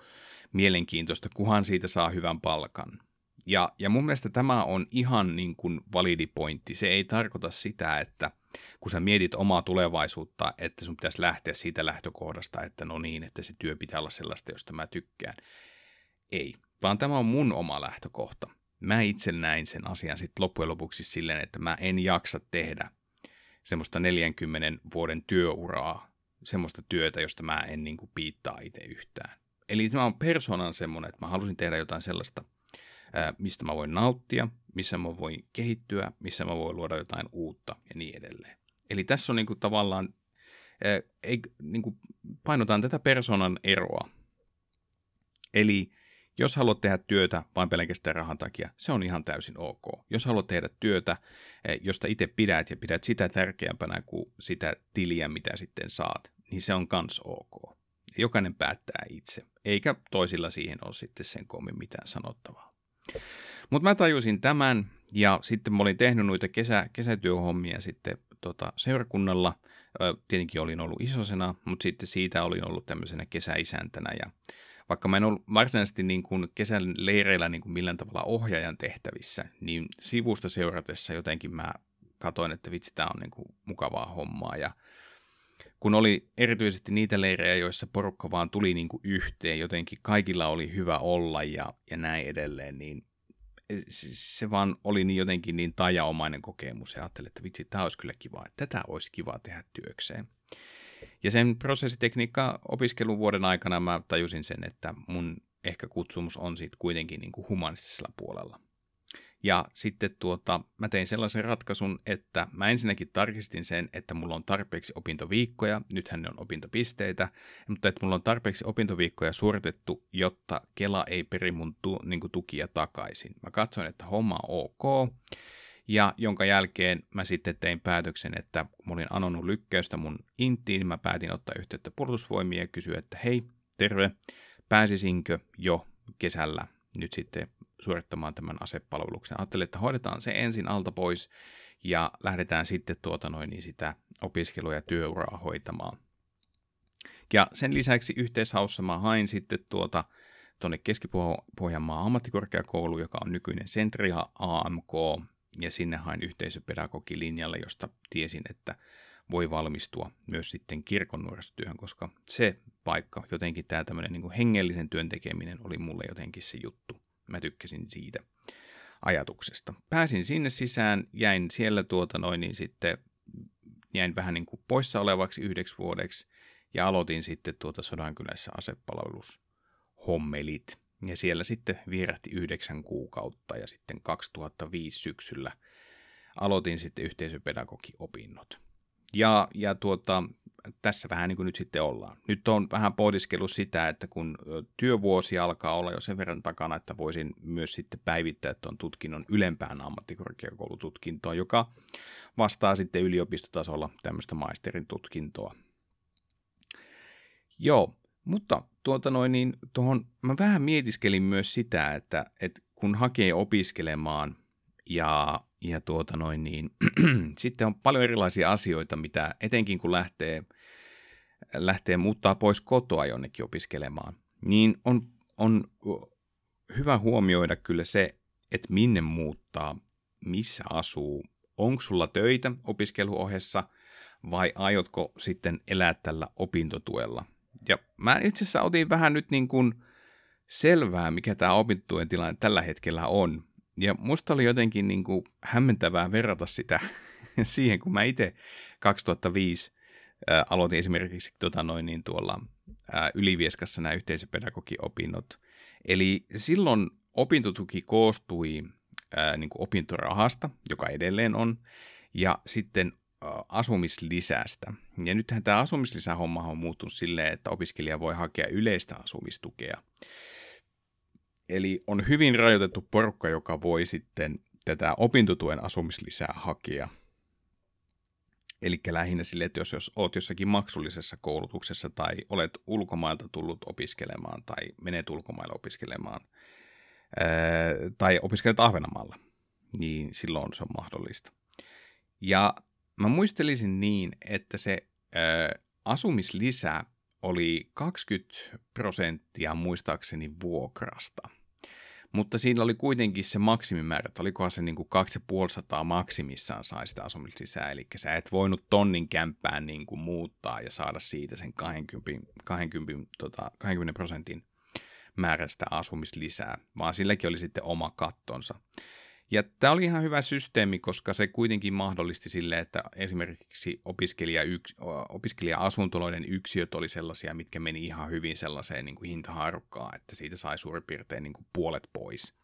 mielenkiintoista, kuhan siitä saa hyvän palkan. Ja, ja mun mielestä tämä on ihan niin kuin validi pointti. Se ei tarkoita sitä, että kun sä mietit omaa tulevaisuutta, että sun pitäisi lähteä siitä lähtökohdasta, että no niin, että se työ pitää olla sellaista, josta mä tykkään. Ei, vaan tämä on mun oma lähtökohta. Mä itse näin sen asian sitten loppujen lopuksi silleen, että mä en jaksa tehdä semmoista 40 vuoden työuraa, semmoista työtä, josta mä en niin kuin piittaa itse yhtään. Eli tämä on persoonan semmoinen, että mä halusin tehdä jotain sellaista, mistä mä voin nauttia, missä mä voin kehittyä, missä mä voin luoda jotain uutta ja niin edelleen. Eli tässä on niin kuin tavallaan, ei, niin kuin painotaan tätä persoonan eroa. Eli jos haluat tehdä työtä vain pelkästään rahan takia, se on ihan täysin ok. Jos haluat tehdä työtä, eh, josta itse pidät ja pidät sitä tärkeämpänä kuin sitä tiliä, mitä sitten saat, niin se on kans ok. Jokainen päättää itse, eikä toisilla siihen ole sitten sen koommin mitään sanottavaa. Mutta mä tajusin tämän, ja sitten mä olin tehnyt noita kesä, kesätyöhommia sitten tota, seurakunnalla. Tietenkin olin ollut isosena, mutta sitten siitä olin ollut tämmöisenä kesäisäntänä, ja vaikka mä en ollut varsinaisesti niin kuin kesän leireillä niin kuin millään tavalla ohjaajan tehtävissä, niin sivusta seuratessa jotenkin mä katoin, että vitsi, tämä on niin kuin mukavaa hommaa. Ja kun oli erityisesti niitä leirejä, joissa porukka vaan tuli niin kuin yhteen, jotenkin kaikilla oli hyvä olla ja, ja näin edelleen, niin se vaan oli niin jotenkin niin tajaomainen kokemus ja ajattelin, että vitsi, tämä olisi kyllä kiva, että tätä olisi kiva tehdä työkseen. Ja sen prosessitekniikka opiskelun vuoden aikana mä tajusin sen, että mun ehkä kutsumus on sitten kuitenkin niin kuin humanistisella puolella. Ja sitten tuota, mä tein sellaisen ratkaisun, että mä ensinnäkin tarkistin sen, että mulla on tarpeeksi opintoviikkoja, nythän ne on opintopisteitä, mutta että mulla on tarpeeksi opintoviikkoja suoritettu, jotta Kela ei peri mun tu, niin tukia takaisin. Mä katsoin, että homma on ok, ja jonka jälkeen mä sitten tein päätöksen, että mä olin anonut lykkäystä mun intiin, mä päätin ottaa yhteyttä puolustusvoimia ja kysyä, että hei, terve, pääsisinkö jo kesällä nyt sitten suorittamaan tämän asepalveluksen. Ajattelin, että hoidetaan se ensin alta pois ja lähdetään sitten tuota noin, niin sitä opiskelua ja työuraa hoitamaan. Ja sen lisäksi yhteishaussa mä hain sitten tuota tuonne Keski-Pohjanmaan ammattikorkeakoulu, joka on nykyinen Sentria AMK, ja sinne hain yhteisöpedagogilinjalle, josta tiesin, että voi valmistua myös sitten kirkon nuorisotyöhön, koska se paikka, jotenkin tämä tämmöinen niin hengellisen työn tekeminen oli mulle jotenkin se juttu. Mä tykkäsin siitä ajatuksesta. Pääsin sinne sisään, jäin siellä tuota noin, niin sitten jäin vähän niin kuin poissa olevaksi yhdeksi vuodeksi ja aloitin sitten tuota Sodankylässä asepalvelushommelit. Ja siellä sitten vierähti yhdeksän kuukautta ja sitten 2005 syksyllä aloitin sitten yhteisöpedagogiopinnot. Ja, ja tuota, tässä vähän niin kuin nyt sitten ollaan. Nyt on vähän pohdiskellut sitä, että kun työvuosi alkaa olla jo sen verran takana, että voisin myös sitten päivittää tuon tutkinnon ylempään ammattikorkeakoulututkintoon, joka vastaa sitten yliopistotasolla tämmöistä maisterin tutkintoa. Joo, mutta tuota noin, niin tuohon, mä vähän mietiskelin myös sitä, että, että kun hakee opiskelemaan ja ja tuota noin niin, sitten on paljon erilaisia asioita, mitä etenkin kun lähtee, lähtee muuttaa pois kotoa jonnekin opiskelemaan, niin on, on hyvä huomioida kyllä se, että minne muuttaa, missä asuu, onko sulla töitä opiskeluohessa vai aiotko sitten elää tällä opintotuella. Ja mä itse asiassa otin vähän nyt niin kuin selvää, mikä tämä opintotuen tilanne tällä hetkellä on. Ja musta oli jotenkin niin kuin hämmentävää verrata sitä siihen, kun mä itse 2005 ää, aloitin esimerkiksi tota noin, niin tuolla ää, Ylivieskassa nämä yhteisöpedagogiopinnot. Eli silloin opintotuki koostui ää, niin kuin opintorahasta, joka edelleen on, ja sitten asumislisästä. Ja nythän tämä asumislisähomma on muuttunut silleen, että opiskelija voi hakea yleistä asumistukea. Eli on hyvin rajoitettu porukka, joka voi sitten tätä opintotuen asumislisää hakea. Eli lähinnä sille, että jos, jos olet jossakin maksullisessa koulutuksessa tai olet ulkomailta tullut opiskelemaan tai menet ulkomaille opiskelemaan tai opiskelet Ahvenanmaalla, niin silloin se on mahdollista. Ja mä muistelisin niin, että se ää, asumislisä oli 20 prosenttia muistaakseni vuokrasta – mutta siinä oli kuitenkin se maksimimäärä, että olikohan se niin kuin 2500 maksimissaan sai sitä asumista sisään, eli sä et voinut tonnin kämppään niin kuin muuttaa ja saada siitä sen 20, 20, tota, 20 prosentin määrästä asumislisää, vaan silläkin oli sitten oma kattonsa. Ja tämä oli ihan hyvä systeemi, koska se kuitenkin mahdollisti sille, että esimerkiksi opiskelija yks, opiskelija-asuntoloiden yksiöt oli sellaisia, mitkä meni ihan hyvin sellaiseen niin kuin hintaharukkaan, että siitä sai suurin piirtein niin kuin puolet pois.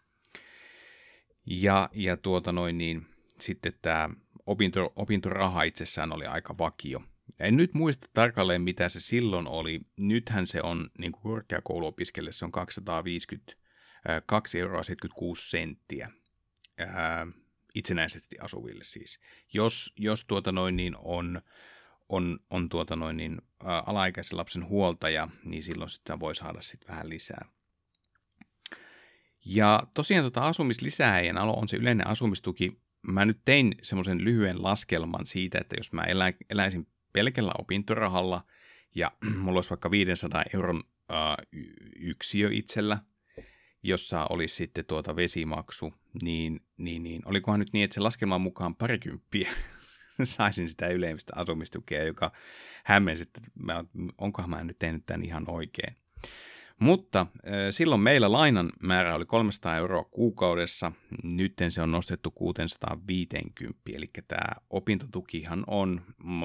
Ja, ja tuota noin niin, sitten tämä opinto, opintoraha itsessään oli aika vakio. En nyt muista tarkalleen, mitä se silloin oli. Nythän se on niin kuin korkeakouluopiskelijalle, se on 252 euroa 76 senttiä ää, itsenäisesti asuville siis. Jos, jos tuota noin niin on, on, on tuota noin niin, ää, alaikäisen lapsen huoltaja, niin silloin sitä voi saada sitten vähän lisää. Ja tosiaan tuota asumislisääjän alo on se yleinen asumistuki. Mä nyt tein semmoisen lyhyen laskelman siitä, että jos mä elä, eläisin pelkällä opintorahalla ja mulla olisi vaikka 500 euron ää, yksiö itsellä – jossa olisi sitten tuota vesimaksu, niin, niin, niin olikohan nyt niin, että se laskelman mukaan parikymppiä saisin sitä yleistä asumistukea, joka hämmensi, että mä, onkohan mä nyt tehnyt tämän ihan oikein. Mutta silloin meillä lainan määrä oli 300 euroa kuukaudessa, nyt se on nostettu 650, eli tämä opintotukihan on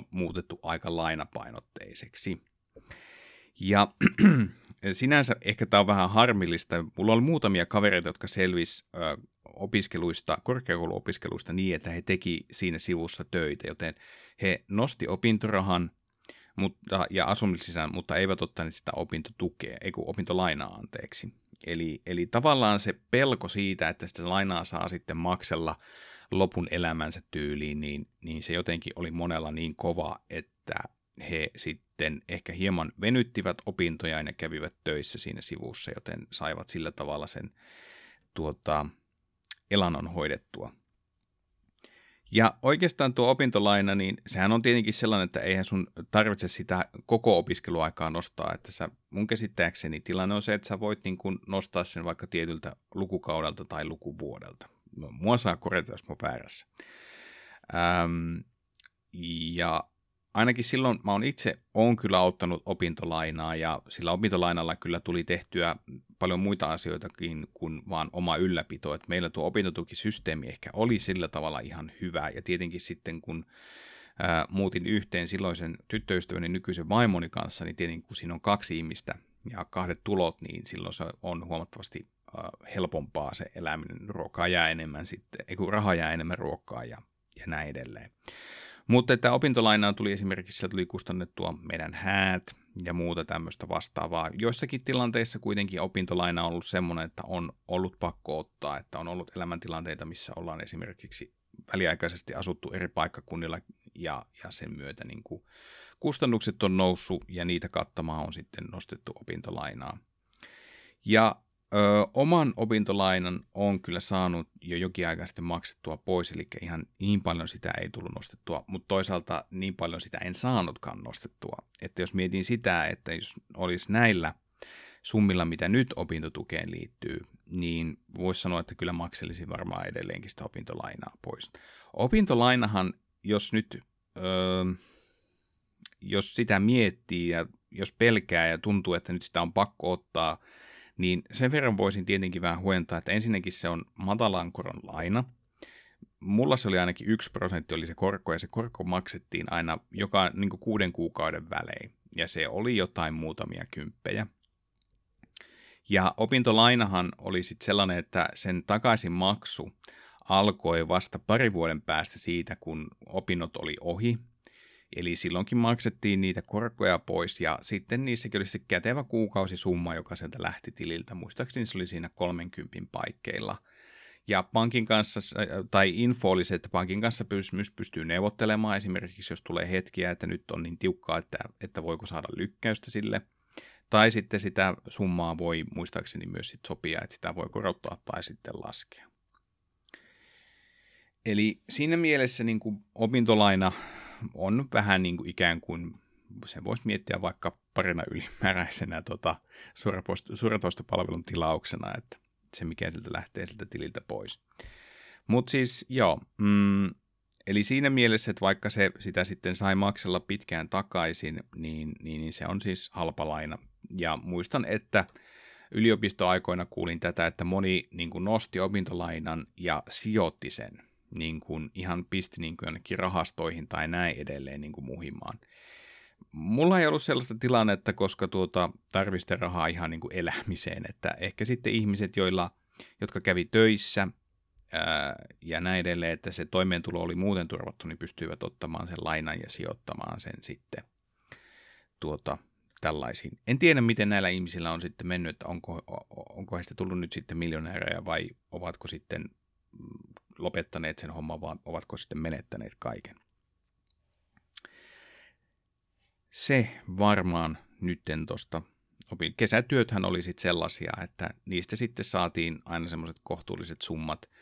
muutettu aika lainapainotteiseksi. Ja sinänsä ehkä tämä on vähän harmillista. Mulla oli muutamia kavereita, jotka selvis ö, opiskeluista, korkeakouluopiskeluista niin, että he teki siinä sivussa töitä, joten he nosti opintorahan mutta, ja asumislisän, mutta eivät ottaneet sitä opintotukea, ei kun opintolainaa anteeksi. Eli, eli tavallaan se pelko siitä, että sitä lainaa saa sitten maksella lopun elämänsä tyyliin, niin, niin se jotenkin oli monella niin kova, että he sitten ehkä hieman venyttivät opintoja ja kävivät töissä siinä sivussa, joten saivat sillä tavalla sen tuota, elannon hoidettua. Ja oikeastaan tuo opintolaina, niin sehän on tietenkin sellainen, että eihän sun tarvitse sitä koko opiskeluaikaa nostaa. Että sä, mun käsittääkseni tilanne on se, että sä voit niin kuin nostaa sen vaikka tietyltä lukukaudelta tai lukuvuodelta. Mua saa korjata, jos mä väärässä. Ähm, ja ainakin silloin mä oon itse on kyllä ottanut opintolainaa ja sillä opintolainalla kyllä tuli tehtyä paljon muita asioitakin kuin vaan oma ylläpito. Et meillä tuo opintotukisysteemi ehkä oli sillä tavalla ihan hyvä ja tietenkin sitten kun ää, muutin yhteen silloisen tyttöystäväni nykyisen vaimoni kanssa, niin tietenkin kun siinä on kaksi ihmistä ja kahdet tulot, niin silloin se on huomattavasti ää, helpompaa se eläminen. Ruokaa jää enemmän sitten, ei kun rahaa jää enemmän ruokaa ja, ja näin edelleen. Mutta että opintolainaan tuli esimerkiksi, sillä tuli kustannettua meidän häät ja muuta tämmöistä vastaavaa. Joissakin tilanteissa kuitenkin opintolaina on ollut semmoinen, että on ollut pakko ottaa, että on ollut elämäntilanteita, missä ollaan esimerkiksi väliaikaisesti asuttu eri paikkakunnilla ja, ja sen myötä niin kuin kustannukset on noussut ja niitä kattamaan on sitten nostettu opintolainaa. Ja Ö, oman opintolainan on kyllä saanut jo jokin aika sitten maksettua pois, eli ihan niin paljon sitä ei tullut nostettua, mutta toisaalta niin paljon sitä en saanutkaan nostettua. Että jos mietin sitä, että jos olisi näillä summilla, mitä nyt opintotukeen liittyy, niin voisi sanoa, että kyllä makselisin varmaan edelleenkin sitä opintolainaa pois. Opintolainahan, jos nyt, öö, jos sitä miettii ja jos pelkää ja tuntuu, että nyt sitä on pakko ottaa – niin sen verran voisin tietenkin vähän huentaa, että ensinnäkin se on matalan koron laina. Mulla se oli ainakin yksi prosentti oli se korko, ja se korko maksettiin aina joka niin kuuden kuukauden välein, ja se oli jotain muutamia kymppejä. Ja opintolainahan oli sitten sellainen, että sen takaisin maksu alkoi vasta pari vuoden päästä siitä, kun opinnot oli ohi, Eli silloinkin maksettiin niitä korkoja pois ja sitten niissäkin oli se kätevä kuukausisumma, joka sieltä lähti tililtä. Muistaakseni se oli siinä 30 paikkeilla. Ja pankin kanssa, tai info oli se, että pankin kanssa myös pystyy neuvottelemaan esimerkiksi, jos tulee hetkiä, että nyt on niin tiukkaa, että, että voiko saada lykkäystä sille. Tai sitten sitä summaa voi muistaakseni myös sit sopia, että sitä voi korottaa tai sitten laskea. Eli siinä mielessä niin kuin opintolaina on vähän niin kuin ikään kuin, sen voisi miettiä vaikka parina ylimääräisenä tota, suoratoistopalvelun tilauksena, että se mikä sieltä lähtee sieltä tililtä pois. Mutta siis joo, mm, eli siinä mielessä, että vaikka se sitä sitten sai maksella pitkään takaisin, niin, niin, niin se on siis halpa laina. Ja muistan, että yliopistoaikoina kuulin tätä, että moni niin kuin nosti opintolainan ja sijoitti sen – niin kuin ihan pisti niin kuin jonnekin rahastoihin tai näin edelleen niin kuin muhimaan. Mulla ei ollut sellaista tilannetta, koska tuota, tarviste rahaa ihan niin kuin elämiseen, että ehkä sitten ihmiset, joilla, jotka kävi töissä ää, ja näin edelleen, että se toimeentulo oli muuten turvattu, niin pystyivät ottamaan sen lainan ja sijoittamaan sen sitten tuota, tällaisiin. En tiedä, miten näillä ihmisillä on sitten mennyt, että onko, onko heistä tullut nyt sitten miljonäärejä vai ovatko sitten mm, lopettaneet sen homman, vaan ovatko sitten menettäneet kaiken. Se varmaan nytten tuosta opin. Kesätyöthän oli sitten sellaisia, että niistä sitten saatiin aina semmoiset kohtuulliset summat –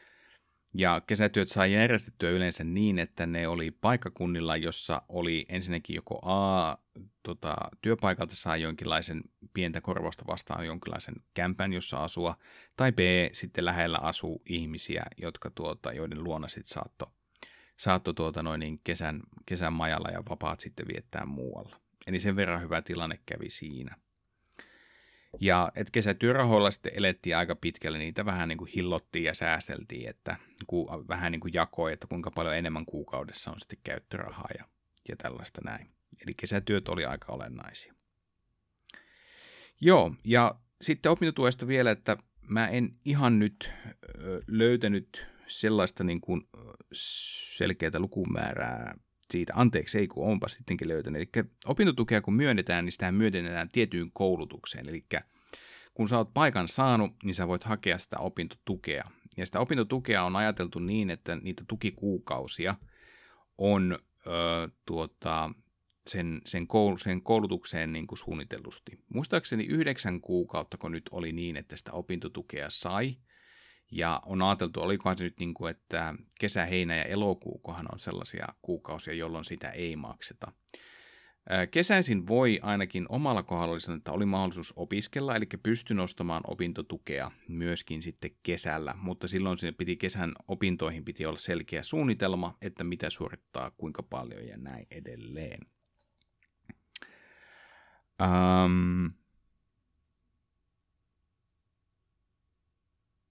ja kesätyöt sai järjestettyä yleensä niin, että ne oli paikkakunnilla, jossa oli ensinnäkin joko A, tota, työpaikalta saa jonkinlaisen pientä korvausta vastaan jonkinlaisen kämpän, jossa asua, tai B, sitten lähellä asuu ihmisiä, jotka tuota, joiden luona sitten saattoi saatto tuota noin niin kesän, kesän majalla ja vapaat sitten viettää muualla. Eli sen verran hyvä tilanne kävi siinä. Ja että kesätyörahoilla sitten elettiin aika pitkälle, niitä vähän niin kuin hillottiin ja säästeltiin, että ku, vähän niin kuin jakoi, että kuinka paljon enemmän kuukaudessa on sitten käyttörahaa ja, ja tällaista näin. Eli kesätyöt oli aika olennaisia. Joo, ja sitten opintotuesta vielä, että mä en ihan nyt löytänyt sellaista niin kuin selkeää lukumäärää siitä, anteeksi, ei kun onpa sittenkin löytänyt. Eli opintotukea kun myönnetään, niin sitä myönnetään tiettyyn koulutukseen. Eli kun sä oot paikan saanut, niin sä voit hakea sitä opintotukea. Ja sitä opintotukea on ajateltu niin, että niitä tukikuukausia on ö, tuota, sen, sen, koul, sen koulutukseen niin kuin suunnitellusti. Muistaakseni yhdeksän kuukautta, kun nyt oli niin, että sitä opintotukea sai, Ja on ajateltu, olikohan se nyt niin kuin, että kesä, heinä ja elokuukohan on sellaisia kuukausia, jolloin sitä ei makseta. Kesäisin voi ainakin omalla kohdalla sanoa, että oli mahdollisuus opiskella, eli pysty nostamaan opintotukea myöskin sitten kesällä, mutta silloin sinne piti kesän opintoihin piti olla selkeä suunnitelma, että mitä suorittaa, kuinka paljon ja näin edelleen. Um,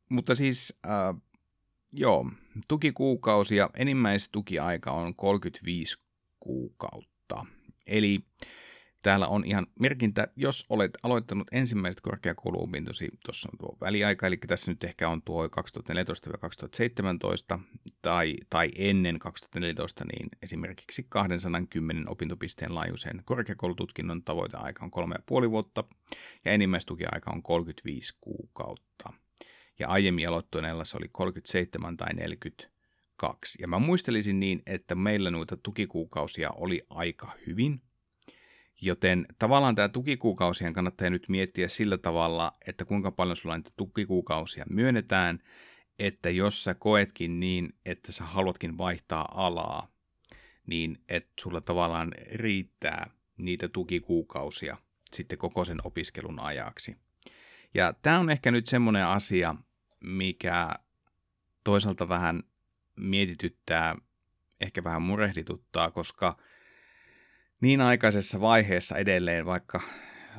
mutta siis, uh, joo, tukikuukausia, enimmäistukiaika on 35 kuukautta. Eli täällä on ihan merkintä, jos olet aloittanut ensimmäiset korkeakouluopintosi, tuossa on tuo väliaika, eli tässä nyt ehkä on tuo 2014-2017, tai, tai ennen 2014, niin esimerkiksi 210 opintopisteen laajuisen korkeakoulututkinnon tavoiteaika on 3,5 vuotta, ja enimmäistukiaika on 35 kuukautta. Ja aiemmin aloittuneella se oli 37 tai 40 kaksi. Ja mä muistelisin niin, että meillä noita tukikuukausia oli aika hyvin, joten tavallaan tämä tukikuukausien kannattaa nyt miettiä sillä tavalla, että kuinka paljon sulla niitä tukikuukausia myönnetään, että jos sä koetkin niin, että sä haluatkin vaihtaa alaa, niin että sulla tavallaan riittää niitä tukikuukausia sitten koko sen opiskelun ajaksi. Ja tämä on ehkä nyt semmoinen asia, mikä toisaalta vähän mietityttää, ehkä vähän murehdituttaa, koska niin aikaisessa vaiheessa edelleen, vaikka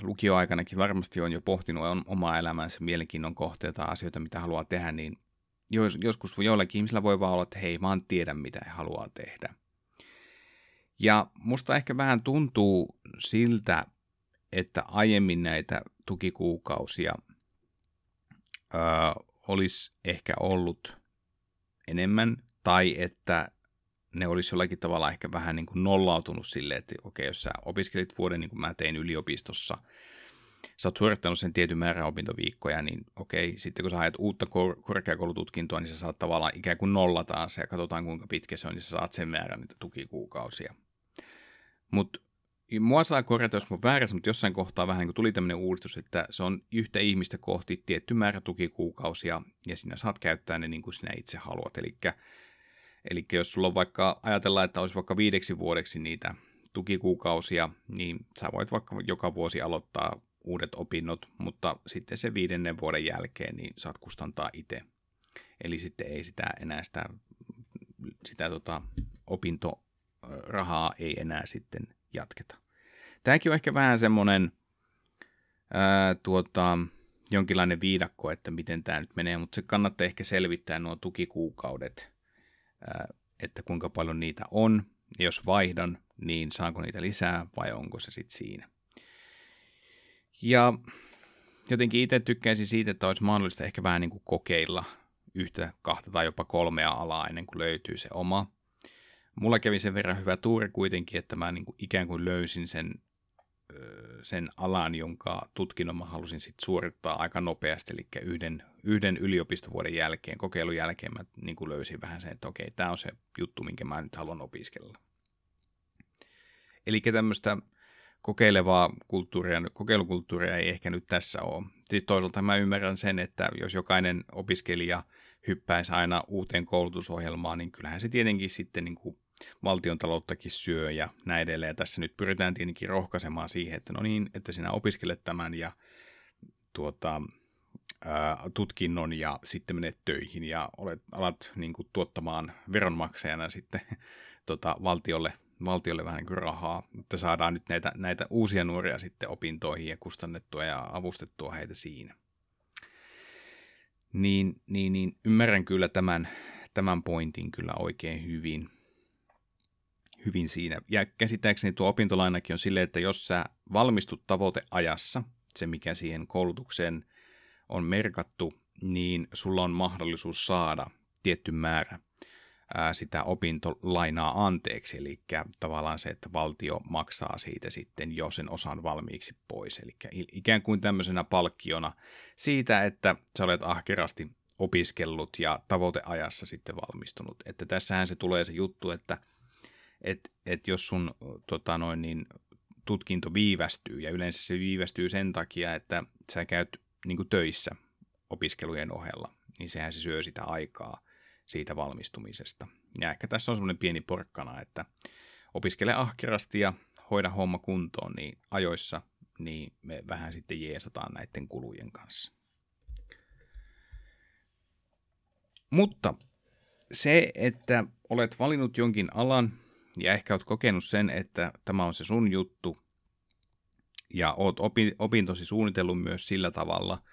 lukioaikanakin varmasti on jo pohtinut omaa elämänsä mielenkiinnon kohteita asioita, mitä haluaa tehdä, niin joskus joillakin ihmisillä voi vaan olla, että hei, en tiedä, mitä he haluaa tehdä. Ja musta ehkä vähän tuntuu siltä, että aiemmin näitä tukikuukausia ö, olisi ehkä ollut enemmän tai että ne olisi jollakin tavalla ehkä vähän niin kuin nollautunut silleen, että okei, jos sä opiskelit vuoden, niin kuin mä tein yliopistossa, sä oot suorittanut sen tietyn määrän opintoviikkoja, niin okei, sitten kun sä haet uutta kor- korkeakoulututkintoa, niin sä saat tavallaan ikään kuin nollataan se ja katsotaan kuinka pitkä se on, niin sä saat sen määrän niitä tukikuukausia. Mutta mua saa korjata, jos mä väärässä, mutta jossain kohtaa vähän niin kuin tuli tämmöinen uudistus, että se on yhtä ihmistä kohti tietty määrä tukikuukausia, ja sinä saat käyttää ne niin kuin sinä itse haluat. Eli Eli jos sulla on vaikka, ajatellaan, että olisi vaikka viideksi vuodeksi niitä tukikuukausia, niin sä voit vaikka joka vuosi aloittaa uudet opinnot, mutta sitten se viidennen vuoden jälkeen niin saat kustantaa itse. Eli sitten ei sitä enää sitä, sitä tota, opintorahaa ei enää sitten jatketa. Tämäkin on ehkä vähän semmoinen ää, tuota, jonkinlainen viidakko, että miten tämä nyt menee, mutta se kannattaa ehkä selvittää nuo tukikuukaudet että kuinka paljon niitä on. Jos vaihdan, niin saanko niitä lisää vai onko se sitten siinä. Ja jotenkin itse tykkäisin siitä, että olisi mahdollista ehkä vähän niin kuin kokeilla yhtä, kahta tai jopa kolmea alaa ennen kuin löytyy se oma. Mulla kävi sen verran hyvä tuuri kuitenkin, että mä niin kuin ikään kuin löysin sen sen alan, jonka tutkinnon mä halusin sit suorittaa aika nopeasti, eli yhden, yhden yliopistovuoden jälkeen, kokeilun jälkeen mä niin kuin löysin vähän sen, että okei, tämä on se juttu, minkä mä nyt haluan opiskella. Eli tämmöistä kokeilevaa kulttuuria, kokeilukulttuuria ei ehkä nyt tässä ole. Siis toisaalta mä ymmärrän sen, että jos jokainen opiskelija hyppäisi aina uuteen koulutusohjelmaan, niin kyllähän se tietenkin sitten niin kuin valtion talouttakin syö ja näin edelleen. Ja tässä nyt pyritään tietenkin rohkaisemaan siihen, että no niin, että sinä opiskelet tämän ja tuota, ää, tutkinnon ja sitten menet töihin ja olet, alat niin kuin, tuottamaan veronmaksajana sitten tota, valtiolle, valtiolle vähän niin rahaa, että saadaan nyt näitä, näitä uusia nuoria sitten opintoihin ja kustannettua ja avustettua heitä siinä. Niin, niin, niin ymmärrän kyllä tämän, tämän pointin kyllä oikein hyvin hyvin siinä. Ja käsittääkseni tuo opintolainakin on silleen, että jos sä valmistut tavoiteajassa, se mikä siihen koulutukseen on merkattu, niin sulla on mahdollisuus saada tietty määrä ää, sitä opintolainaa anteeksi, eli tavallaan se, että valtio maksaa siitä sitten jo sen osan valmiiksi pois, eli ikään kuin tämmöisenä palkkiona siitä, että sä olet ahkerasti opiskellut ja tavoiteajassa sitten valmistunut. Että tässähän se tulee se juttu, että että et jos sun tota noin, niin, tutkinto viivästyy, ja yleensä se viivästyy sen takia, että sä käyt niin töissä opiskelujen ohella, niin sehän se syö sitä aikaa siitä valmistumisesta. Ja ehkä tässä on semmoinen pieni porkkana, että opiskele ahkerasti ja hoida homma kuntoon niin ajoissa, niin me vähän sitten jeesataan näiden kulujen kanssa. Mutta se, että olet valinnut jonkin alan ja ehkä olet kokenut sen, että tämä on se sun juttu. Ja oot opintosi suunnitellut myös sillä tavalla.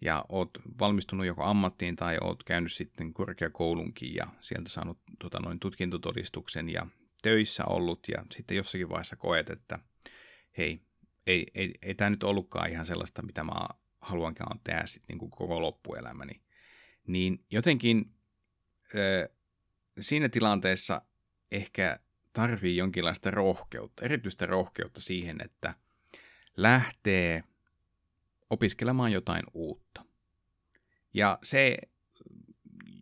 Ja oot valmistunut joko ammattiin tai oot käynyt sitten korkeakoulunkin ja sieltä saanut tota, noin tutkintotodistuksen ja töissä ollut. Ja sitten jossakin vaiheessa koet, että hei, ei, ei, ei tämä nyt ollutkaan ihan sellaista, mitä mä haluankaan tehdä sitten niin kuin koko loppuelämäni. Niin jotenkin äh, siinä tilanteessa ehkä tarvii jonkinlaista rohkeutta, erityistä rohkeutta siihen, että lähtee opiskelemaan jotain uutta. Ja se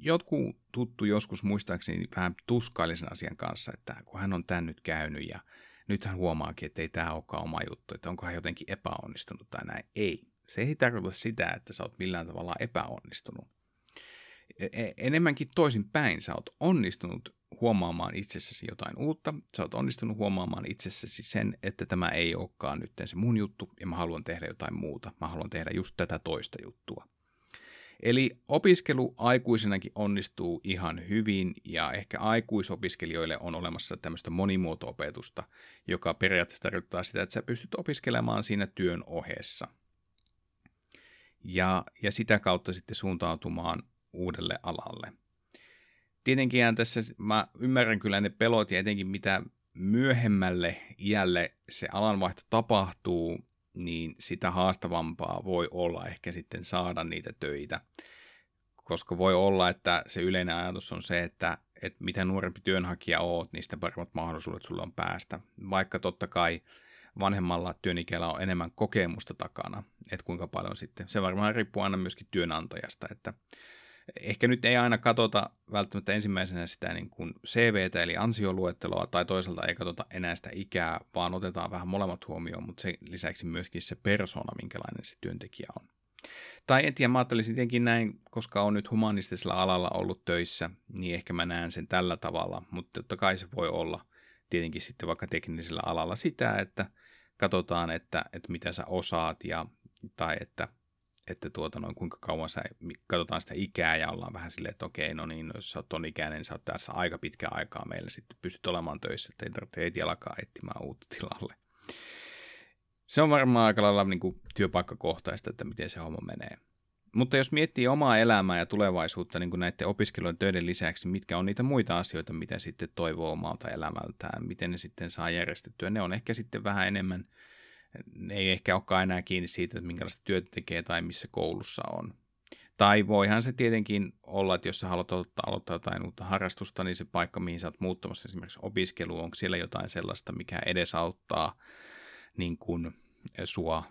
jotkut tuttu joskus muistaakseni vähän tuskaillisen asian kanssa, että kun hän on tän nyt käynyt ja nyt hän huomaakin, että ei tämä olekaan oma juttu, että onko hän jotenkin epäonnistunut tai näin. Ei. Se ei tarkoita sitä, että sä oot millään tavalla epäonnistunut. E, e, enemmänkin toisin päin. Sä oot onnistunut huomaamaan itsessäsi jotain uutta. Sä oot onnistunut huomaamaan itsessäsi sen, että tämä ei olekaan nyt se mun juttu ja mä haluan tehdä jotain muuta. Mä haluan tehdä just tätä toista juttua. Eli opiskelu aikuisenakin onnistuu ihan hyvin ja ehkä aikuisopiskelijoille on olemassa tämmöistä monimuoto-opetusta, joka periaatteessa tarkoittaa sitä, että sä pystyt opiskelemaan siinä työn ohessa. Ja, ja sitä kautta sitten suuntautumaan uudelle alalle. Tietenkin tässä mä ymmärrän kyllä ne pelot ja etenkin mitä myöhemmälle iälle se alanvaihto tapahtuu, niin sitä haastavampaa voi olla ehkä sitten saada niitä töitä. Koska voi olla, että se yleinen ajatus on se, että, että mitä nuorempi työnhakija oot, niin sitä paremmat mahdollisuudet sulla on päästä. Vaikka totta kai vanhemmalla työntekijällä on enemmän kokemusta takana, että kuinka paljon sitten. Se varmaan riippuu aina myöskin työnantajasta, että ehkä nyt ei aina katsota välttämättä ensimmäisenä sitä niin kuin CVtä eli ansioluetteloa tai toisaalta ei katsota enää sitä ikää, vaan otetaan vähän molemmat huomioon, mutta se lisäksi myöskin se persona, minkälainen se työntekijä on. Tai en tiedä, mä ajattelisin tietenkin näin, koska on nyt humanistisella alalla ollut töissä, niin ehkä mä näen sen tällä tavalla, mutta totta kai se voi olla tietenkin sitten vaikka teknisellä alalla sitä, että katsotaan, että, että mitä sä osaat ja, tai että että tuota noin, kuinka kauan sä, katsotaan sitä ikää ja ollaan vähän silleen, että okei, no niin, no jos sä oot ton ikäinen, niin sä oot tässä aika pitkä aikaa meillä sitten pystyt olemaan töissä, että ei tarvitse heti alkaa etsimään uutta tilalle. Se on varmaan aika lailla niin kuin työpaikkakohtaista, että miten se homma menee. Mutta jos miettii omaa elämää ja tulevaisuutta niin kuin näiden opiskelujen töiden lisäksi, mitkä on niitä muita asioita, mitä sitten toivoo omalta elämältään, miten ne sitten saa järjestettyä, ne on ehkä sitten vähän enemmän – ne ei ehkä olekaan enää kiinni siitä, että minkälaista työtä tekee tai missä koulussa on. Tai voihan se tietenkin olla, että jos sä haluat aloittaa, aloittaa jotain uutta harrastusta, niin se paikka, mihin sä oot muuttamassa esimerkiksi opiskelu, onko siellä jotain sellaista, mikä edesauttaa niin kuin sua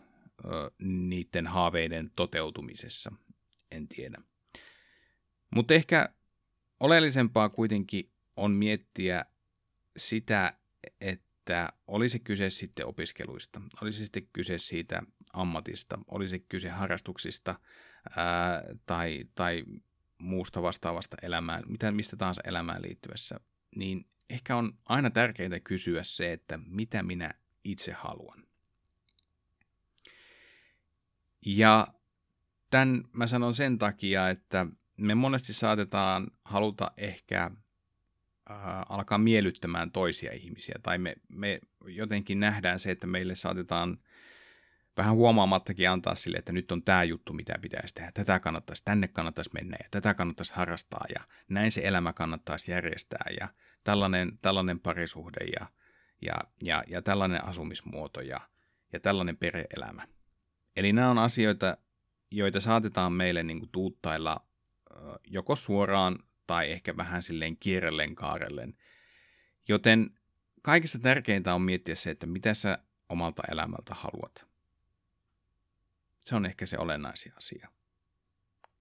niiden haaveiden toteutumisessa. En tiedä. Mutta ehkä oleellisempaa kuitenkin on miettiä sitä, että olisi kyse sitten opiskeluista, olisi sitten kyse siitä ammatista, olisi kyse harrastuksista ää, tai, tai muusta vastaavasta elämään, mitä, mistä tahansa elämään liittyvässä, niin ehkä on aina tärkeintä kysyä se, että mitä minä itse haluan. Ja tämän mä sanon sen takia, että me monesti saatetaan haluta ehkä äh, alkaa miellyttämään toisia ihmisiä, tai me, me jotenkin nähdään se, että meille saatetaan vähän huomaamattakin antaa sille, että nyt on tämä juttu, mitä pitäisi tehdä, tätä kannattaisi, tänne kannattaisi mennä ja tätä kannattaisi harrastaa ja näin se elämä kannattaisi järjestää ja tällainen, tällainen parisuhde ja, ja, ja, ja tällainen asumismuoto ja, ja tällainen pereelämä. Eli nämä on asioita, joita saatetaan meille niin kuin tuuttailla joko suoraan tai ehkä vähän silleen kierrellen kaarellen. Joten kaikista tärkeintä on miettiä se, että mitä sä omalta elämältä haluat. Se on ehkä se olennaisin asia.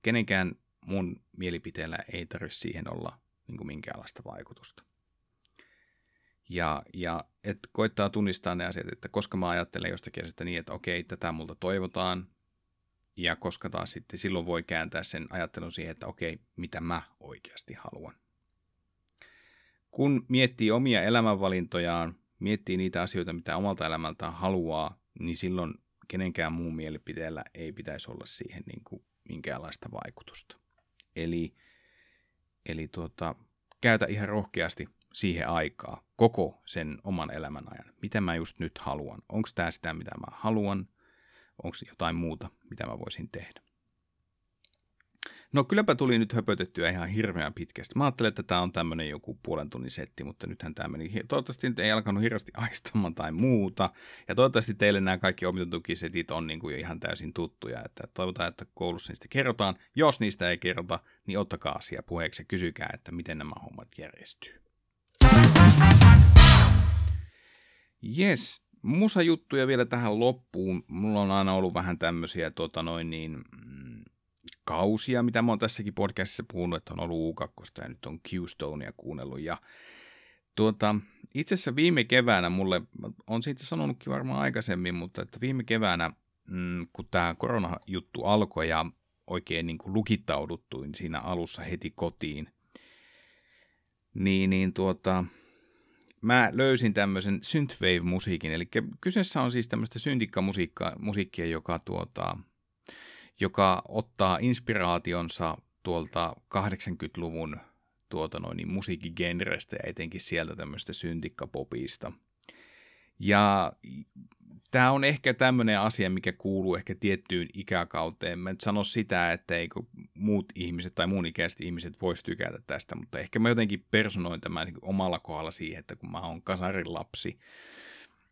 Kenenkään mun mielipiteellä ei tarvitse siihen olla niin kuin minkäänlaista vaikutusta. Ja, ja et koittaa tunnistaa ne asiat, että koska mä ajattelen jostakin asiasta niin, että okei, tätä multa toivotaan, ja koska taas sitten silloin voi kääntää sen ajattelun siihen, että okei, mitä mä oikeasti haluan. Kun miettii omia elämänvalintojaan, miettii niitä asioita, mitä omalta elämältään haluaa, niin silloin kenenkään muun mielipiteellä ei pitäisi olla siihen niin kuin minkäänlaista vaikutusta. Eli, eli tuota, käytä ihan rohkeasti siihen aikaa, koko sen oman elämän ajan. Mitä mä just nyt haluan? Onko tämä sitä, mitä mä haluan? Onko jotain muuta, mitä mä voisin tehdä? No kylläpä tuli nyt höpötettyä ihan hirveän pitkästi. Mä ajattelin, että tämä on tämmöinen joku puolen tunnin setti, mutta nythän tämä meni. Toivottavasti nyt ei alkanut hirveästi aistamaan tai muuta. Ja toivottavasti teille nämä kaikki opintotukisetit on niin kuin ihan täysin tuttuja. Että toivotaan, että koulussa niistä kerrotaan. Jos niistä ei kerrota, niin ottakaa asia puheeksi ja kysykää, että miten nämä hommat järjestyy. Yes, musajuttuja vielä tähän loppuun. Mulla on aina ollut vähän tämmöisiä tota noin niin, mm, kausia, mitä mä oon tässäkin podcastissa puhunut, että on ollut U2 ja nyt on Q-Stonea kuunnellut. Ja tuota, itse asiassa viime keväänä mulle, on siitä sanonutkin varmaan aikaisemmin, mutta että viime keväänä, mm, kun tämä koronajuttu alkoi ja oikein niin kuin lukittauduttuin siinä alussa heti kotiin, niin, niin tuota, mä löysin tämmöisen synthwave-musiikin, eli kyseessä on siis tämmöistä syntikkamusiikkia, joka, tuota, joka ottaa inspiraationsa tuolta 80-luvun tuota noin, niin musiikkigenrestä ja etenkin sieltä tämmöistä syntikkapopista. Ja tämä on ehkä tämmöinen asia, mikä kuuluu ehkä tiettyyn ikäkauteen. Mä en sano sitä, että eikö muut ihmiset tai muun ikäiset ihmiset voisi tykätä tästä, mutta ehkä mä jotenkin personoin tämän niin omalla kohdalla siihen, että kun mä oon kasarin lapsi,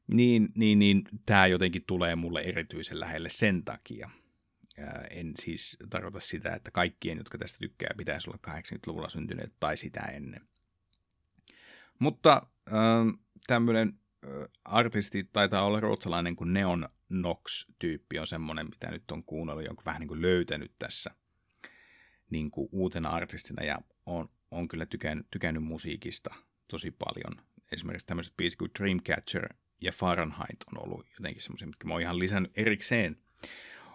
niin, niin, niin tämä jotenkin tulee mulle erityisen lähelle sen takia. En siis tarkoita sitä, että kaikkien, jotka tästä tykkää, pitäisi olla 80-luvulla syntyneet tai sitä ennen. Mutta äh, tämmöinen artisti taitaa olla ruotsalainen kuin Neon Nox-tyyppi on semmoinen, mitä nyt on kuunnellut, jonka vähän niin kuin löytänyt tässä niin kuin uutena artistina ja on, on kyllä tykännyt, tykännyt musiikista tosi paljon. Esimerkiksi tämmöiset biisit kuin Dreamcatcher ja Fahrenheit on ollut jotenkin semmoisia, mitkä mä oon ihan lisännyt erikseen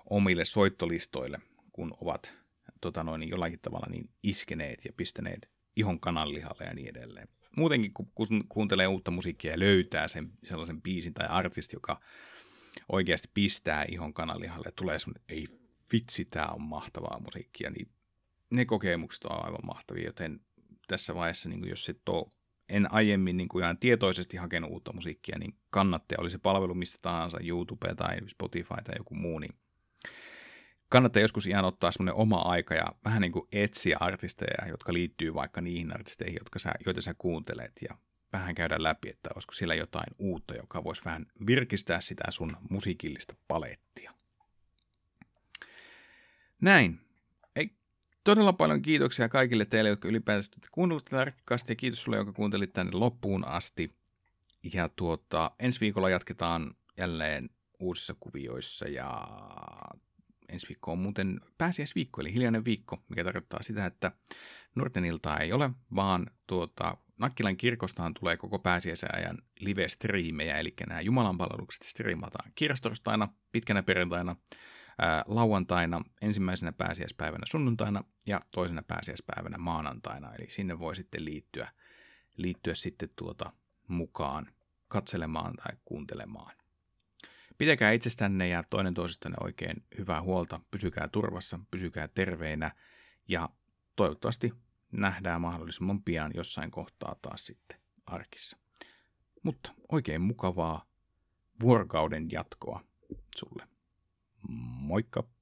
omille soittolistoille, kun ovat tota noin, jollakin tavalla niin iskeneet ja pistäneet ihon kananlihalle ja niin edelleen muutenkin kun kuuntelee uutta musiikkia ja löytää sen sellaisen biisin tai artisti, joka oikeasti pistää ihon kanalihalle ja tulee semmoinen, ei vitsi, tämä on mahtavaa musiikkia, niin ne kokemukset on aivan mahtavia, joten tässä vaiheessa, niin jos et ole en aiemmin niin ihan tietoisesti hakenut uutta musiikkia, niin kannattaa, oli se palvelu mistä tahansa, YouTube tai Spotify tai joku muu, niin kannattaa joskus ihan ottaa semmoinen oma aika ja vähän niin kuin etsiä artisteja, jotka liittyy vaikka niihin artisteihin, jotka sä, joita sä kuuntelet ja vähän käydä läpi, että olisiko siellä jotain uutta, joka voisi vähän virkistää sitä sun musiikillista palettia. Näin. Ei, todella paljon kiitoksia kaikille teille, jotka ylipäätään kuunnellut tätä ja kiitos sulle, joka kuuntelit tänne loppuun asti. Ja tuota, ensi viikolla jatketaan jälleen uusissa kuvioissa ja ensi viikko on muuten pääsiäisviikko, eli hiljainen viikko, mikä tarkoittaa sitä, että nuorten iltaa ei ole, vaan tuota, Nakkilan kirkostaan tulee koko pääsiäisajan live-striimejä, eli nämä Jumalan palvelukset striimataan kirjastorstaina, pitkänä perjantaina, ää, lauantaina, ensimmäisenä pääsiäispäivänä sunnuntaina ja toisena pääsiäispäivänä maanantaina, eli sinne voi sitten liittyä, liittyä sitten tuota mukaan katselemaan tai kuuntelemaan. Pitäkää itsestänne ja toinen toisistanne oikein hyvää huolta, pysykää turvassa, pysykää terveinä ja toivottavasti nähdään mahdollisimman pian jossain kohtaa taas sitten arkissa. Mutta oikein mukavaa vuorokauden jatkoa sulle. Moikka!